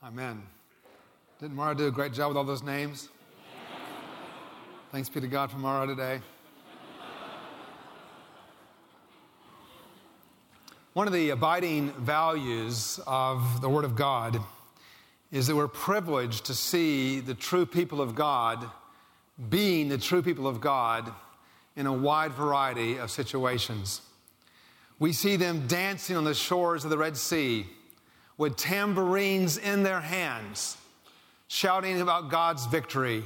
Amen. Didn't Mara do a great job with all those names? Thanks be to God for Mara today. One of the abiding values of the Word of God is that we're privileged to see the true people of God being the true people of God in a wide variety of situations. We see them dancing on the shores of the Red Sea with tambourines in their hands, shouting about God's victory.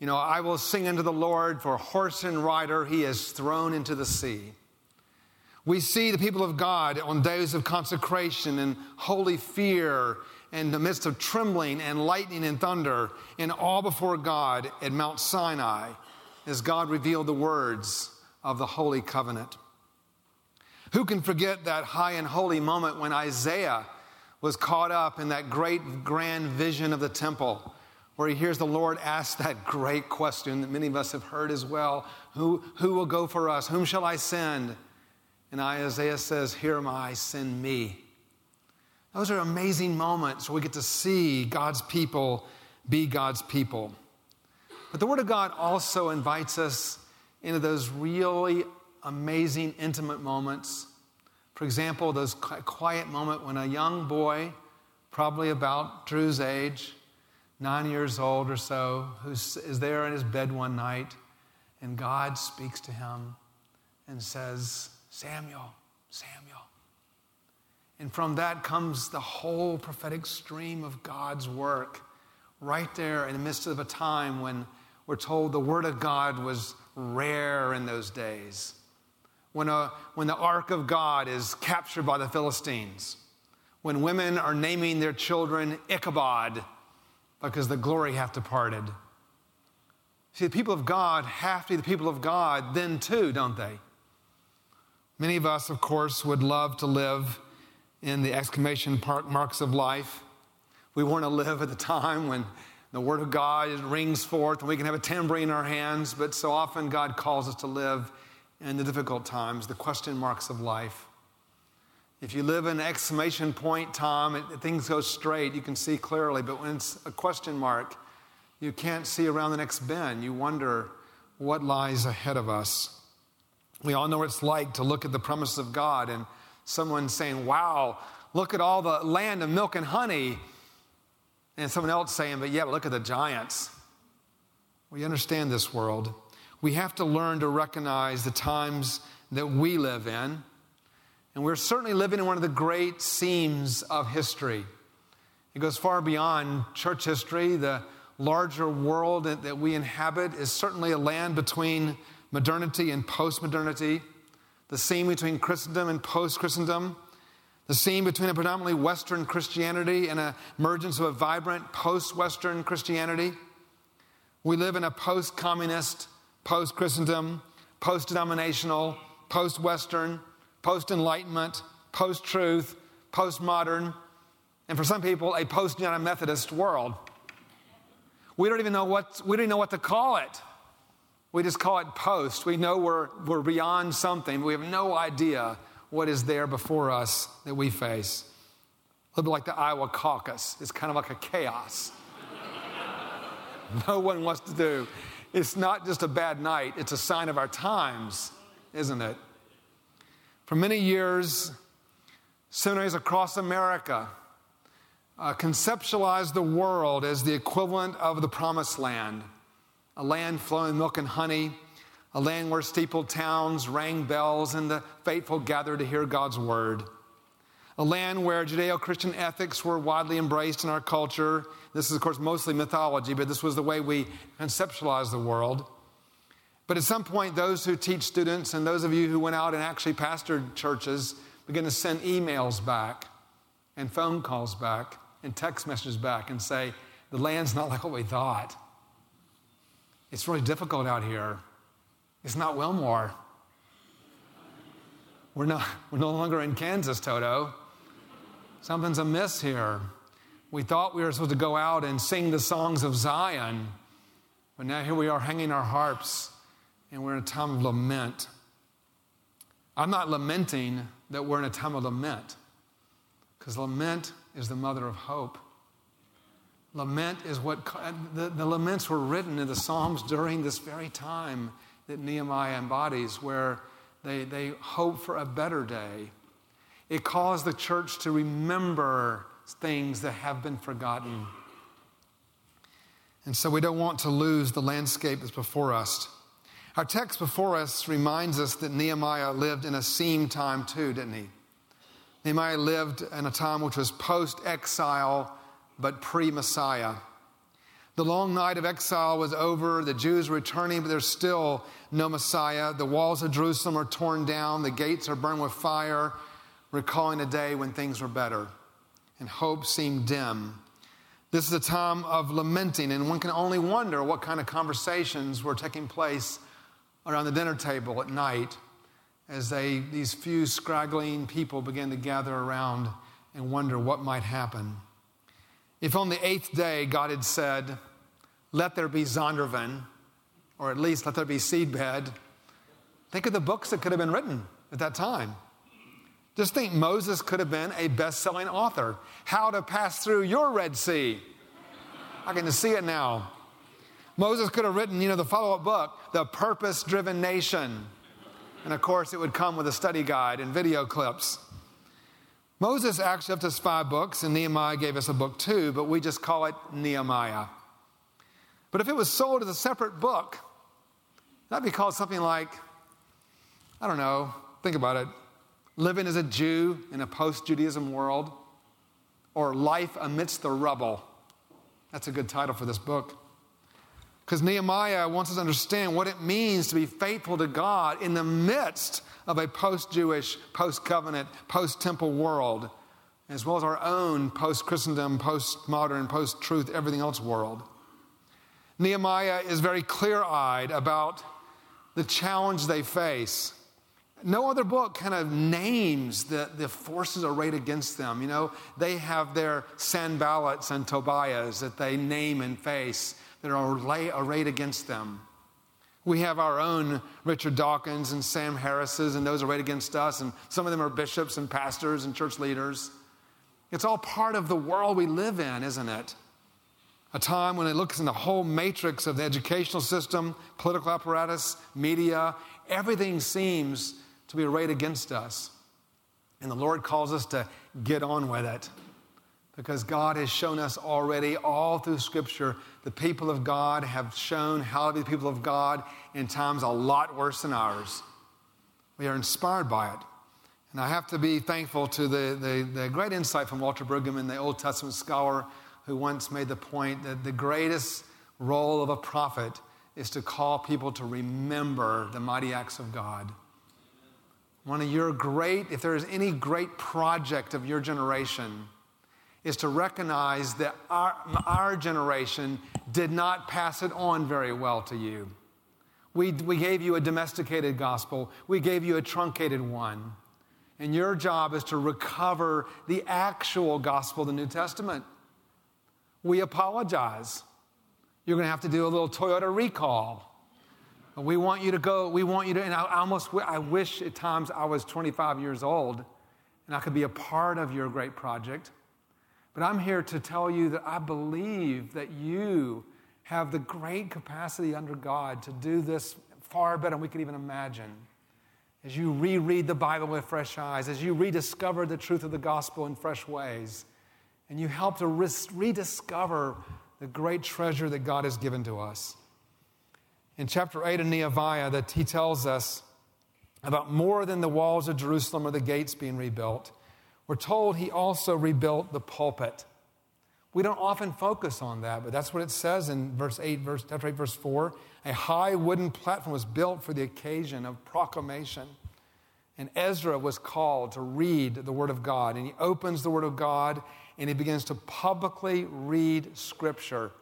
You know, I will sing unto the Lord, for horse and rider he is thrown into the sea. We see the people of God on days of consecration and holy fear in the midst of trembling and lightning and thunder, and all before God at Mount Sinai as God revealed the words of the Holy Covenant. Who can forget that high and holy moment when Isaiah was caught up in that great grand vision of the temple? Where he hears the Lord ask that great question that many of us have heard as well Who, who will go for us? Whom shall I send? And Isaiah says, Here am I, send me. Those are amazing moments where we get to see God's people be God's people. But the Word of God also invites us into those really amazing, intimate moments. For example, those quiet moment when a young boy, probably about Drew's age, nine years old or so, who is there in his bed one night, and God speaks to him and says, Samuel, Samuel. And from that comes the whole prophetic stream of God's work, right there in the midst of a time when we're told the Word of God was rare in those days. When, a, when the ark of God is captured by the Philistines, when women are naming their children Ichabod because the glory hath departed. See, the people of God have to be the people of God then too, don't they? Many of us, of course, would love to live in the exclamation marks of life. We want to live at the time when the Word of God rings forth and we can have a tambourine in our hands, but so often God calls us to live in the difficult times, the question marks of life. If you live in exclamation point time, it, things go straight, you can see clearly, but when it's a question mark, you can't see around the next bend. You wonder what lies ahead of us. We all know what it's like to look at the promises of God and someone saying, Wow, look at all the land of milk and honey. And someone else saying, But yeah, but look at the giants. We understand this world. We have to learn to recognize the times that we live in. And we're certainly living in one of the great seams of history. It goes far beyond church history. The larger world that we inhabit is certainly a land between modernity and post modernity the seam between Christendom and post Christendom, the seam between a predominantly Western Christianity and an emergence of a vibrant post Western Christianity. We live in a post communist, post Christendom, post denominational, post Western, post Enlightenment, post truth, post modern, and for some people, a post United Methodist world. We don't even know what, we don't know what to call it. We just call it post. We know we're, we're beyond something, but we have no idea what is there before us that we face. A little bit like the Iowa caucus. It's kind of like a chaos. no one wants to do. It's not just a bad night, it's a sign of our times, isn't it? For many years, seminaries across America uh, conceptualized the world as the equivalent of the promised land a land flowing milk and honey, a land where steepled towns rang bells and the faithful gathered to hear God's word. A land where Judeo Christian ethics were widely embraced in our culture. This is, of course, mostly mythology, but this was the way we conceptualized the world. But at some point, those who teach students and those of you who went out and actually pastored churches begin to send emails back and phone calls back and text messages back and say, the land's not like what we thought. It's really difficult out here. It's not Wilmore. We're, not, we're no longer in Kansas, Toto. Something's amiss here. We thought we were supposed to go out and sing the songs of Zion, but now here we are hanging our harps and we're in a time of lament. I'm not lamenting that we're in a time of lament, because lament is the mother of hope. Lament is what the, the laments were written in the Psalms during this very time that Nehemiah embodies, where they, they hope for a better day. It calls the church to remember things that have been forgotten. And so we don't want to lose the landscape that's before us. Our text before us reminds us that Nehemiah lived in a seam time too, didn't he? Nehemiah lived in a time which was post exile but pre Messiah. The long night of exile was over. The Jews were returning, but there's still no Messiah. The walls of Jerusalem are torn down. The gates are burned with fire, recalling a day when things were better and hope seemed dim. This is a time of lamenting, and one can only wonder what kind of conversations were taking place around the dinner table at night as they, these few scraggling people began to gather around and wonder what might happen. If on the eighth day God had said, Let there be Zondervan, or at least let there be seedbed, think of the books that could have been written at that time. Just think Moses could have been a best selling author. How to pass through your Red Sea. I can see it now. Moses could have written, you know, the follow up book, The Purpose Driven Nation. And of course, it would come with a study guide and video clips. Moses actually left us five books, and Nehemiah gave us a book too, but we just call it Nehemiah. But if it was sold as a separate book, that'd be called something like, I don't know, think about it, Living as a Jew in a post Judaism world, or Life Amidst the Rubble. That's a good title for this book. Because Nehemiah wants us to understand what it means to be faithful to God in the midst of a post Jewish, post covenant, post temple world, as well as our own post Christendom, post modern, post truth, everything else world. Nehemiah is very clear eyed about the challenge they face. No other book kind of names the, the forces arrayed against them. You know, they have their Sanballats and Tobiahs that they name and face that are arrayed against them. We have our own Richard Dawkins and Sam Harris's, and those arrayed against us, and some of them are bishops and pastors and church leaders. It's all part of the world we live in, isn't it? A time when it looks in the whole matrix of the educational system, political apparatus, media, everything seems to be arrayed against us. And the Lord calls us to get on with it because God has shown us already all through Scripture the people of God have shown how to be the people of God in times a lot worse than ours. We are inspired by it. And I have to be thankful to the, the, the great insight from Walter Brueggemann, the Old Testament scholar, who once made the point that the greatest role of a prophet is to call people to remember the mighty acts of God. One of your great, if there is any great project of your generation, is to recognize that our, our generation did not pass it on very well to you. We, we gave you a domesticated gospel, we gave you a truncated one. And your job is to recover the actual gospel of the New Testament. We apologize. You're going to have to do a little Toyota recall. We want you to go, we want you to, and I almost, I wish at times I was 25 years old and I could be a part of your great project. But I'm here to tell you that I believe that you have the great capacity under God to do this far better than we could even imagine. As you reread the Bible with fresh eyes, as you rediscover the truth of the gospel in fresh ways, and you help to rediscover the great treasure that God has given to us. In chapter 8 of Nehemiah, that he tells us about more than the walls of Jerusalem or the gates being rebuilt. We're told he also rebuilt the pulpit. We don't often focus on that, but that's what it says in verse 8, verse, chapter 8, verse 4. A high wooden platform was built for the occasion of proclamation. And Ezra was called to read the Word of God. And he opens the Word of God and he begins to publicly read Scripture.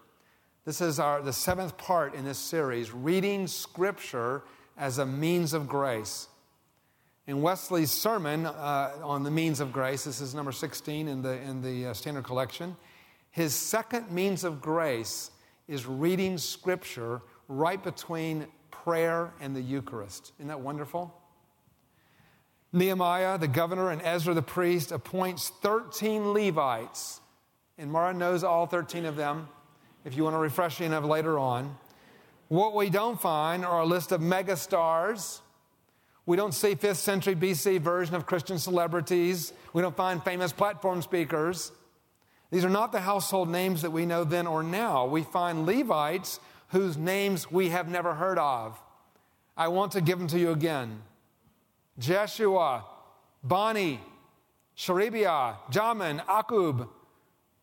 This is our, the seventh part in this series reading Scripture as a means of grace. In Wesley's sermon uh, on the means of grace, this is number 16 in the, in the uh, standard collection, his second means of grace is reading scripture right between prayer and the Eucharist. Isn't that wonderful? Nehemiah, the governor, and Ezra, the priest, appoints 13 Levites And Mara knows all 13 of them if you want a refreshing of later on. What we don't find are a list of megastars. We don't see 5th century BC version of Christian celebrities. We don't find famous platform speakers. These are not the household names that we know then or now. We find Levites whose names we have never heard of. I want to give them to you again Jeshua, Bani, Sherebiah, Jamin, Akkub,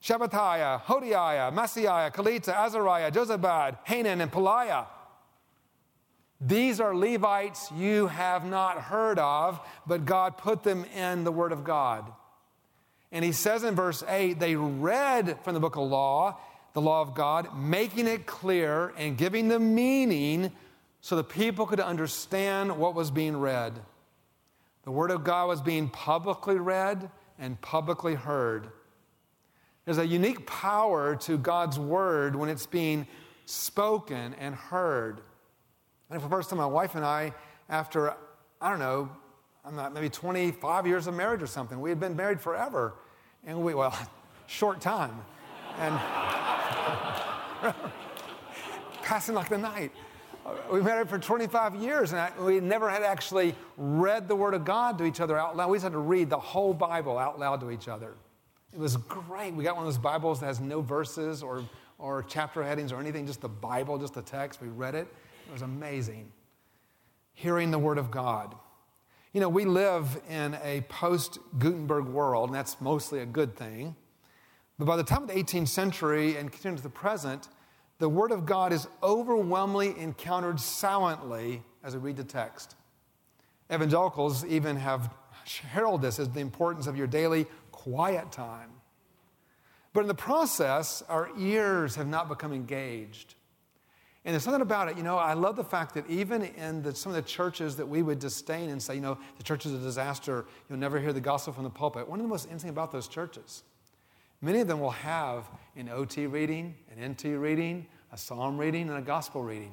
Shabbatiah, Hodiah, Maaseiah, Kelita, Azariah, Jozabad, Hanan, and Pelaiah. These are Levites you have not heard of, but God put them in the Word of God. And he says in verse 8, they read from the book of law, the law of God, making it clear and giving the meaning so the people could understand what was being read. The Word of God was being publicly read and publicly heard. There's a unique power to God's Word when it's being spoken and heard. And for the first time, my wife and I, after, I don't know, I'm not, maybe 25 years of marriage or something, we had been married forever. And we, well, short time. And passing like the night. We've married for 25 years, and I, we never had actually read the Word of God to each other out loud. We just had to read the whole Bible out loud to each other. It was great. We got one of those Bibles that has no verses or, or chapter headings or anything, just the Bible, just the text. We read it. It was amazing. Hearing the Word of God. You know, we live in a post Gutenberg world, and that's mostly a good thing. But by the time of the 18th century and continuing to the present, the Word of God is overwhelmingly encountered silently as we read the text. Evangelicals even have heralded this as the importance of your daily quiet time. But in the process, our ears have not become engaged. And there's something about it, you know, I love the fact that even in the, some of the churches that we would disdain and say, you know, the church is a disaster, you'll never hear the gospel from the pulpit. One of the most interesting about those churches, many of them will have an OT reading, an NT reading, a psalm reading, and a gospel reading.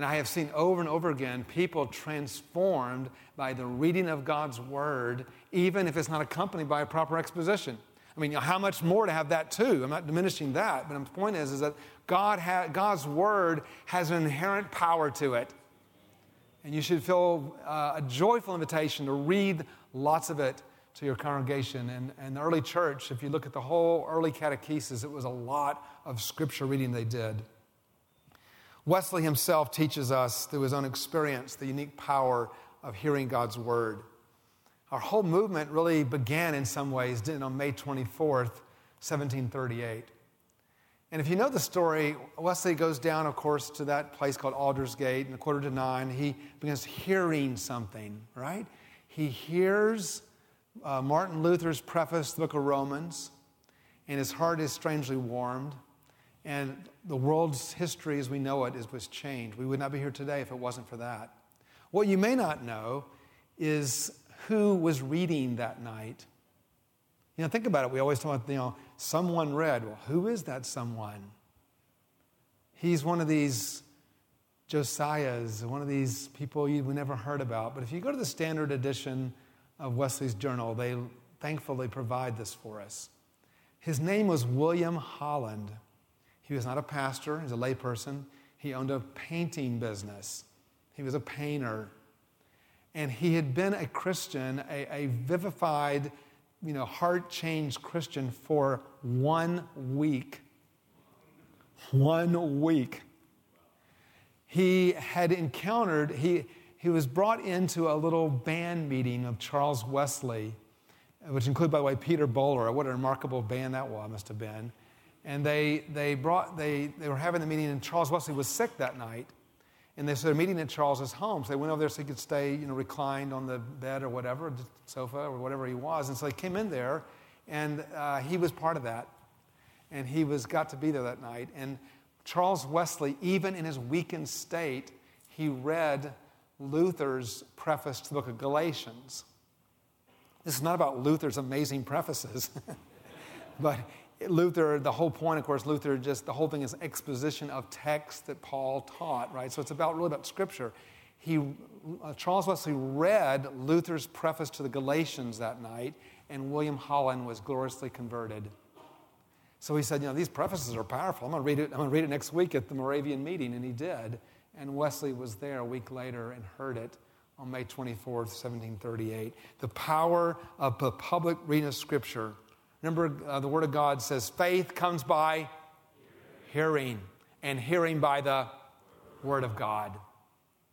And I have seen over and over again people transformed by the reading of God's word, even if it's not accompanied by a proper exposition. I mean, how much more to have that too? I'm not diminishing that, but the point is, is that God ha- God's word has an inherent power to it. And you should feel uh, a joyful invitation to read lots of it to your congregation. And, and the early church, if you look at the whole early catechesis, it was a lot of scripture reading they did. Wesley himself teaches us through his own experience the unique power of hearing God's word. Our whole movement really began in some ways on May 24th, 1738. And if you know the story, Wesley goes down, of course, to that place called Aldersgate, and a quarter to nine, he begins hearing something, right? He hears uh, Martin Luther's preface the book of Romans, and his heart is strangely warmed. And the world's history as we know it is, was changed. We would not be here today if it wasn't for that. What you may not know is who was reading that night. You know, think about it. We always talk about, you know, someone read. Well, who is that someone? He's one of these Josiahs, one of these people you never heard about. But if you go to the standard edition of Wesley's journal, they thankfully provide this for us. His name was William Holland. He was not a pastor, he's a layperson. He owned a painting business. He was a painter. And he had been a Christian, a, a vivified, you know, heart changed Christian for one week. One week. He had encountered, he, he was brought into a little band meeting of Charles Wesley, which included, by the way, Peter Böhler. What a remarkable band that was, must have been. And they, they, brought, they, they were having the meeting, and Charles Wesley was sick that night. And they started meeting at Charles's home. So they went over there so he could stay, you know, reclined on the bed or whatever, sofa or whatever he was. And so they came in there, and uh, he was part of that. And he was got to be there that night. And Charles Wesley, even in his weakened state, he read Luther's preface to the book of Galatians. This is not about Luther's amazing prefaces, but Luther, the whole point, of course, Luther just, the whole thing is exposition of text that Paul taught, right? So it's about really about scripture. He, uh, Charles Wesley read Luther's preface to the Galatians that night, and William Holland was gloriously converted. So he said, You know, these prefaces are powerful. I'm going to read it, I'm going to read it next week at the Moravian meeting. And he did. And Wesley was there a week later and heard it on May 24th, 1738. The power of the public reading of Scripture. Remember, uh, the Word of God says faith comes by hearing, and hearing by the Word of God.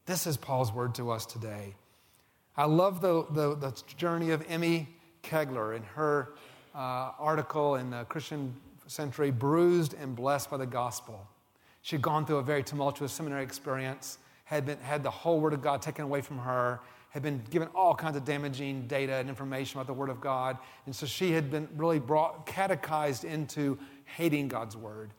This is Paul's word to us today. I love the, the, the journey of Emmy Kegler in her uh, article in the Christian Century, Bruised and Blessed by the Gospel. She'd gone through a very tumultuous seminary experience, had, been, had the whole Word of God taken away from her, had been given all kinds of damaging data and information about the Word of God. And so she had been really brought, catechized into hating God's Word.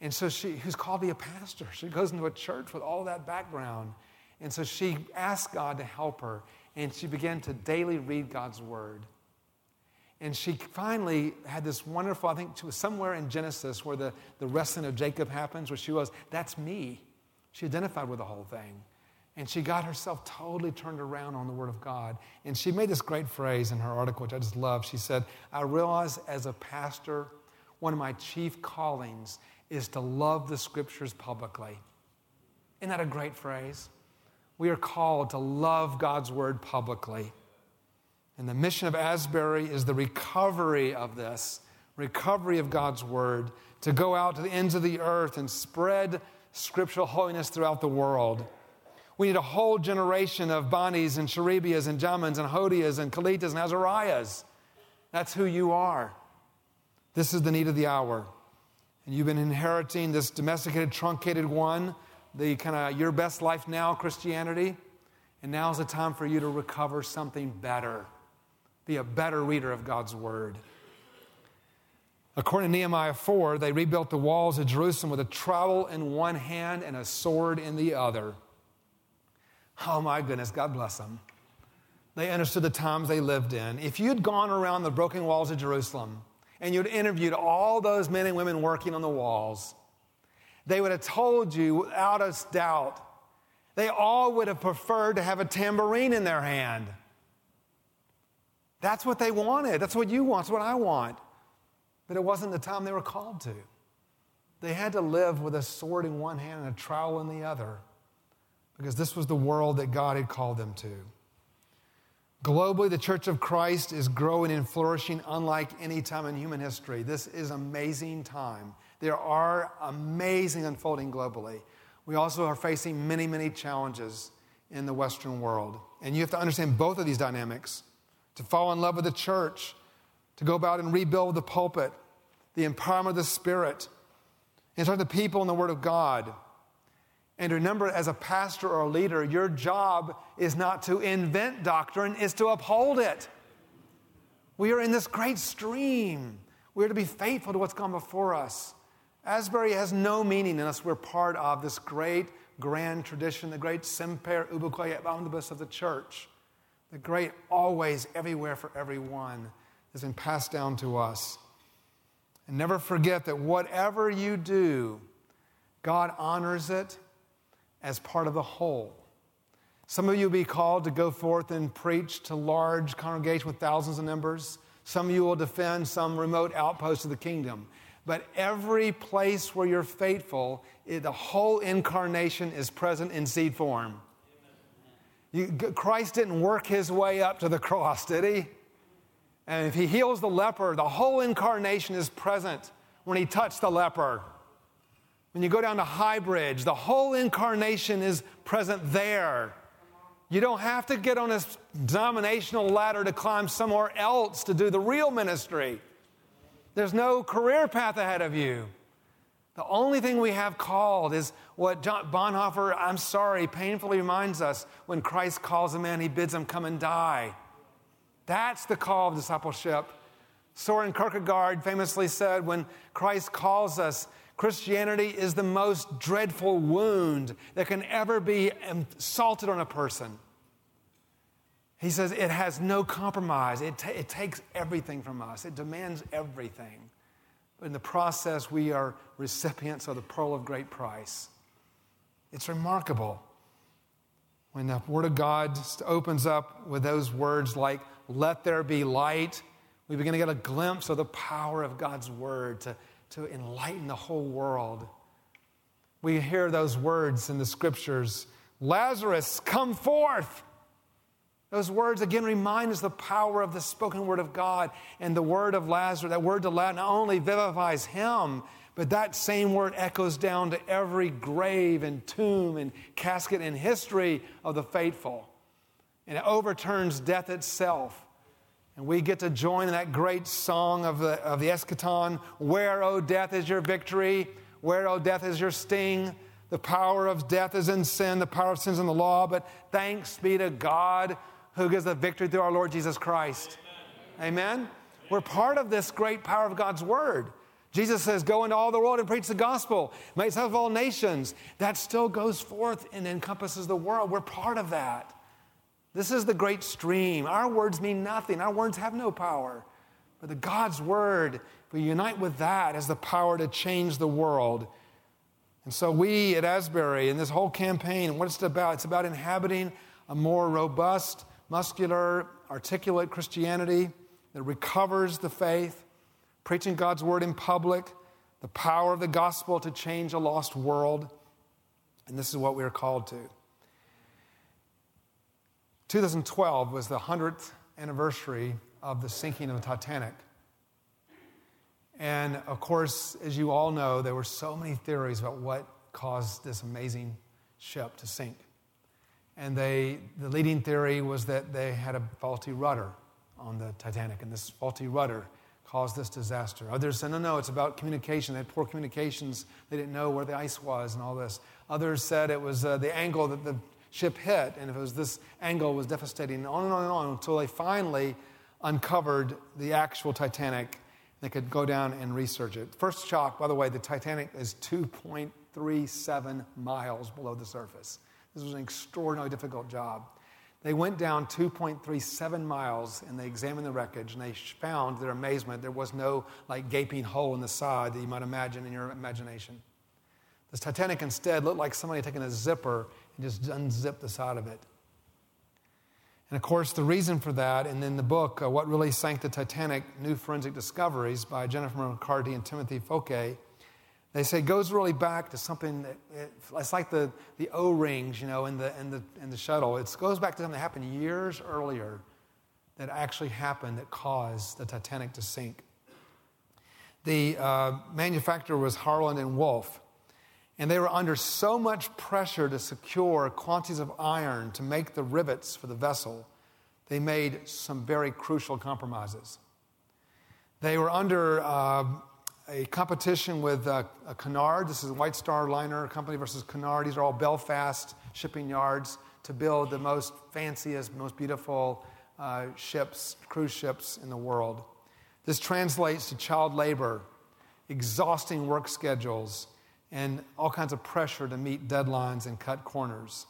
And so she, who's called to be a pastor, she goes into a church with all that background. And so she asked God to help her, and she began to daily read God's Word. And she finally had this wonderful, I think she was somewhere in Genesis where the, the wrestling of Jacob happens, where she was, that's me. She identified with the whole thing. And she got herself totally turned around on the Word of God. And she made this great phrase in her article, which I just love. She said, I realize as a pastor, one of my chief callings is to love the Scriptures publicly. Isn't that a great phrase? We are called to love God's Word publicly. And the mission of Asbury is the recovery of this, recovery of God's Word, to go out to the ends of the earth and spread scriptural holiness throughout the world. We need a whole generation of Banis and Sherebiahs and Jamins and Hodiahs and Kelitas and Azariahs. That's who you are. This is the need of the hour. And you've been inheriting this domesticated, truncated one, the kind of your best life now Christianity. And now's the time for you to recover something better be a better reader of God's word. According to Nehemiah 4, they rebuilt the walls of Jerusalem with a trowel in one hand and a sword in the other. Oh my goodness, God bless them. They understood the times they lived in. If you'd gone around the broken walls of Jerusalem and you'd interviewed all those men and women working on the walls, they would have told you without a doubt, they all would have preferred to have a tambourine in their hand. That's what they wanted. That's what you want. That's what I want. But it wasn't the time they were called to. They had to live with a sword in one hand and a trowel in the other because this was the world that God had called them to. Globally, the Church of Christ is growing and flourishing unlike any time in human history. This is amazing time. There are amazing unfolding globally. We also are facing many, many challenges in the Western world. And you have to understand both of these dynamics to fall in love with the church, to go about and rebuild the pulpit, the empowerment of the Spirit, and start the people in the Word of God. And remember, as a pastor or a leader, your job is not to invent doctrine, it's to uphold it. We are in this great stream. We are to be faithful to what's gone before us. Asbury has no meaning unless we're part of this great, grand tradition, the great semper ubique et omnibus of the church the great always, everywhere for everyone has been passed down to us. And never forget that whatever you do, God honors it as part of the whole. Some of you will be called to go forth and preach to large congregations with thousands of members. Some of you will defend some remote outpost of the kingdom. But every place where you're faithful, the whole incarnation is present in seed form. You, Christ didn't work his way up to the cross, did he? And if he heals the leper, the whole incarnation is present when he touched the leper. When you go down to High Bridge, the whole incarnation is present there. You don't have to get on a denominational ladder to climb somewhere else to do the real ministry. There's no career path ahead of you. The only thing we have called is what John Bonhoeffer, I'm sorry, painfully reminds us when Christ calls a man, he bids him come and die. That's the call of discipleship. Soren Kierkegaard famously said, when Christ calls us, Christianity is the most dreadful wound that can ever be assaulted on a person. He says it has no compromise. It, it takes everything from us, it demands everything. In the process, we are recipients of the pearl of great price. It's remarkable when the Word of God opens up with those words like, let there be light, we begin to get a glimpse of the power of God's Word to to enlighten the whole world. We hear those words in the scriptures Lazarus, come forth. Those words again remind us the power of the spoken word of God and the word of Lazarus. That word to Lazarus not only vivifies him, but that same word echoes down to every grave and tomb and casket in history of the faithful. And it overturns death itself. And we get to join in that great song of the, of the eschaton Where, O death, is your victory? Where, O death, is your sting? The power of death is in sin, the power of sin is in the law, but thanks be to God who gives the victory through our Lord Jesus Christ. Amen? Amen? We're part of this great power of God's word. Jesus says, Go into all the world and preach the gospel, make disciples of all nations. That still goes forth and encompasses the world. We're part of that. This is the great stream. Our words mean nothing, our words have no power. But the God's word, if we unite with that, has the power to change the world. And so we at Asbury, in this whole campaign, what it's about, it's about inhabiting a more robust, muscular, articulate Christianity that recovers the faith, preaching God's word in public, the power of the gospel to change a lost world. And this is what we are called to. 2012 was the 100th anniversary of the sinking of the Titanic. And of course, as you all know, there were so many theories about what caused this amazing ship to sink. And they, the leading theory was that they had a faulty rudder on the Titanic, and this faulty rudder caused this disaster. Others said, no, no, it's about communication. They had poor communications. They didn't know where the ice was and all this. Others said it was uh, the angle that the ship hit, and if it was this angle, was devastating, on and on and on until they finally uncovered the actual Titanic. They could go down and research it. First shock, by the way, the Titanic is 2.37 miles below the surface. This was an extraordinarily difficult job. They went down 2.37 miles and they examined the wreckage and they found, to their amazement, there was no like gaping hole in the side that you might imagine in your imagination. The Titanic instead looked like somebody had taken a zipper just unzip the side of it. And of course, the reason for that, and in the book, uh, What Really Sank the Titanic New Forensic Discoveries by Jennifer McCarty and Timothy Foecke, they say goes really back to something that it, it's like the, the O rings, you know, in the, in, the, in the shuttle. It goes back to something that happened years earlier that actually happened that caused the Titanic to sink. The uh, manufacturer was Harland and Wolff. And they were under so much pressure to secure quantities of iron to make the rivets for the vessel, they made some very crucial compromises. They were under uh, a competition with uh, a Cunard. This is a White Star Liner company versus Cunard. These are all Belfast shipping yards to build the most fanciest, most beautiful uh, ships, cruise ships in the world. This translates to child labor, exhausting work schedules, and all kinds of pressure to meet deadlines and cut corners.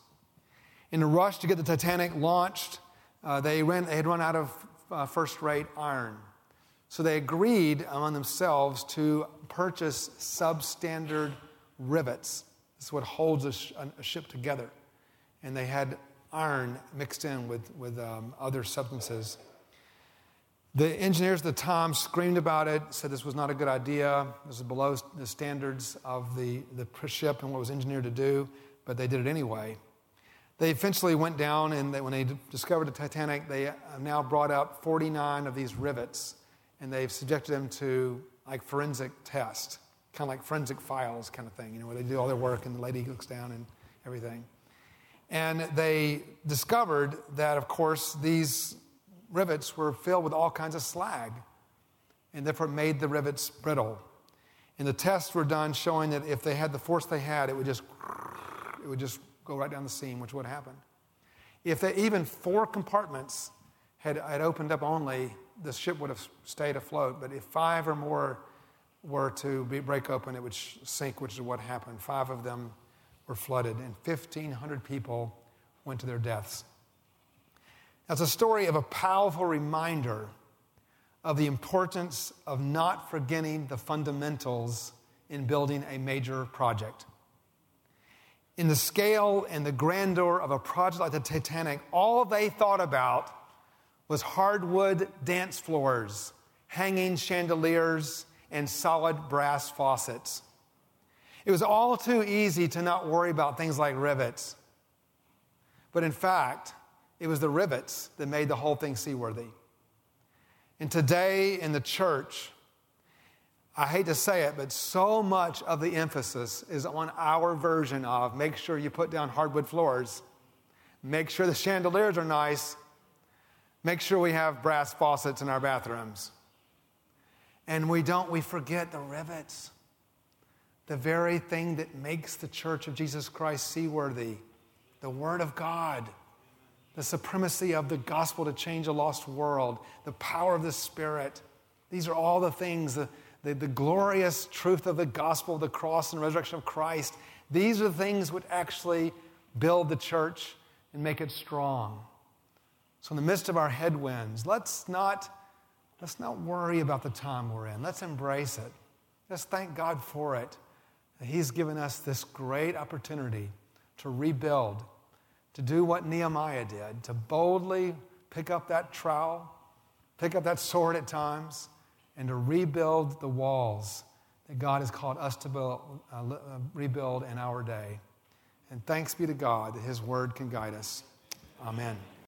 In a rush to get the Titanic launched, uh, they, ran, they had run out of uh, first rate iron. So they agreed among themselves to purchase substandard rivets. This is what holds a, sh- a ship together. And they had iron mixed in with, with um, other substances. The engineers at the time screamed about it, said this was not a good idea. This is below the standards of the, the ship and what was engineered to do, but they did it anyway. They eventually went down, and they, when they discovered the Titanic, they have now brought up 49 of these rivets, and they've subjected them to like forensic tests, kind of like forensic files kind of thing, you know, where they do all their work and the lady looks down and everything. And they discovered that, of course, these rivets were filled with all kinds of slag, and therefore made the rivets brittle. And the tests were done showing that if they had the force they had, it would just it would just go right down the seam, which would happen. If they, even four compartments had, had opened up only, the ship would have stayed afloat. But if five or more were to be, break open, it would sink, which is what happened. Five of them were flooded, and 1,500 people went to their deaths. That's a story of a powerful reminder of the importance of not forgetting the fundamentals in building a major project. In the scale and the grandeur of a project like the Titanic, all they thought about was hardwood dance floors, hanging chandeliers, and solid brass faucets. It was all too easy to not worry about things like rivets. But in fact, it was the rivets that made the whole thing seaworthy. And today in the church, I hate to say it, but so much of the emphasis is on our version of make sure you put down hardwood floors, make sure the chandeliers are nice, make sure we have brass faucets in our bathrooms. And we don't, we forget the rivets, the very thing that makes the church of Jesus Christ seaworthy. The Word of God, the supremacy of the gospel to change a lost world, the power of the Spirit. These are all the things, the, the, the glorious truth of the gospel, the cross and resurrection of Christ. These are the things which actually build the church and make it strong. So, in the midst of our headwinds, let's not, let's not worry about the time we're in. Let's embrace it. Let's thank God for it. He's given us this great opportunity to rebuild, to do what Nehemiah did, to boldly pick up that trowel, pick up that sword at times, and to rebuild the walls that God has called us to build, uh, uh rebuild in our day. And thanks be to God that His word can guide us. Amen.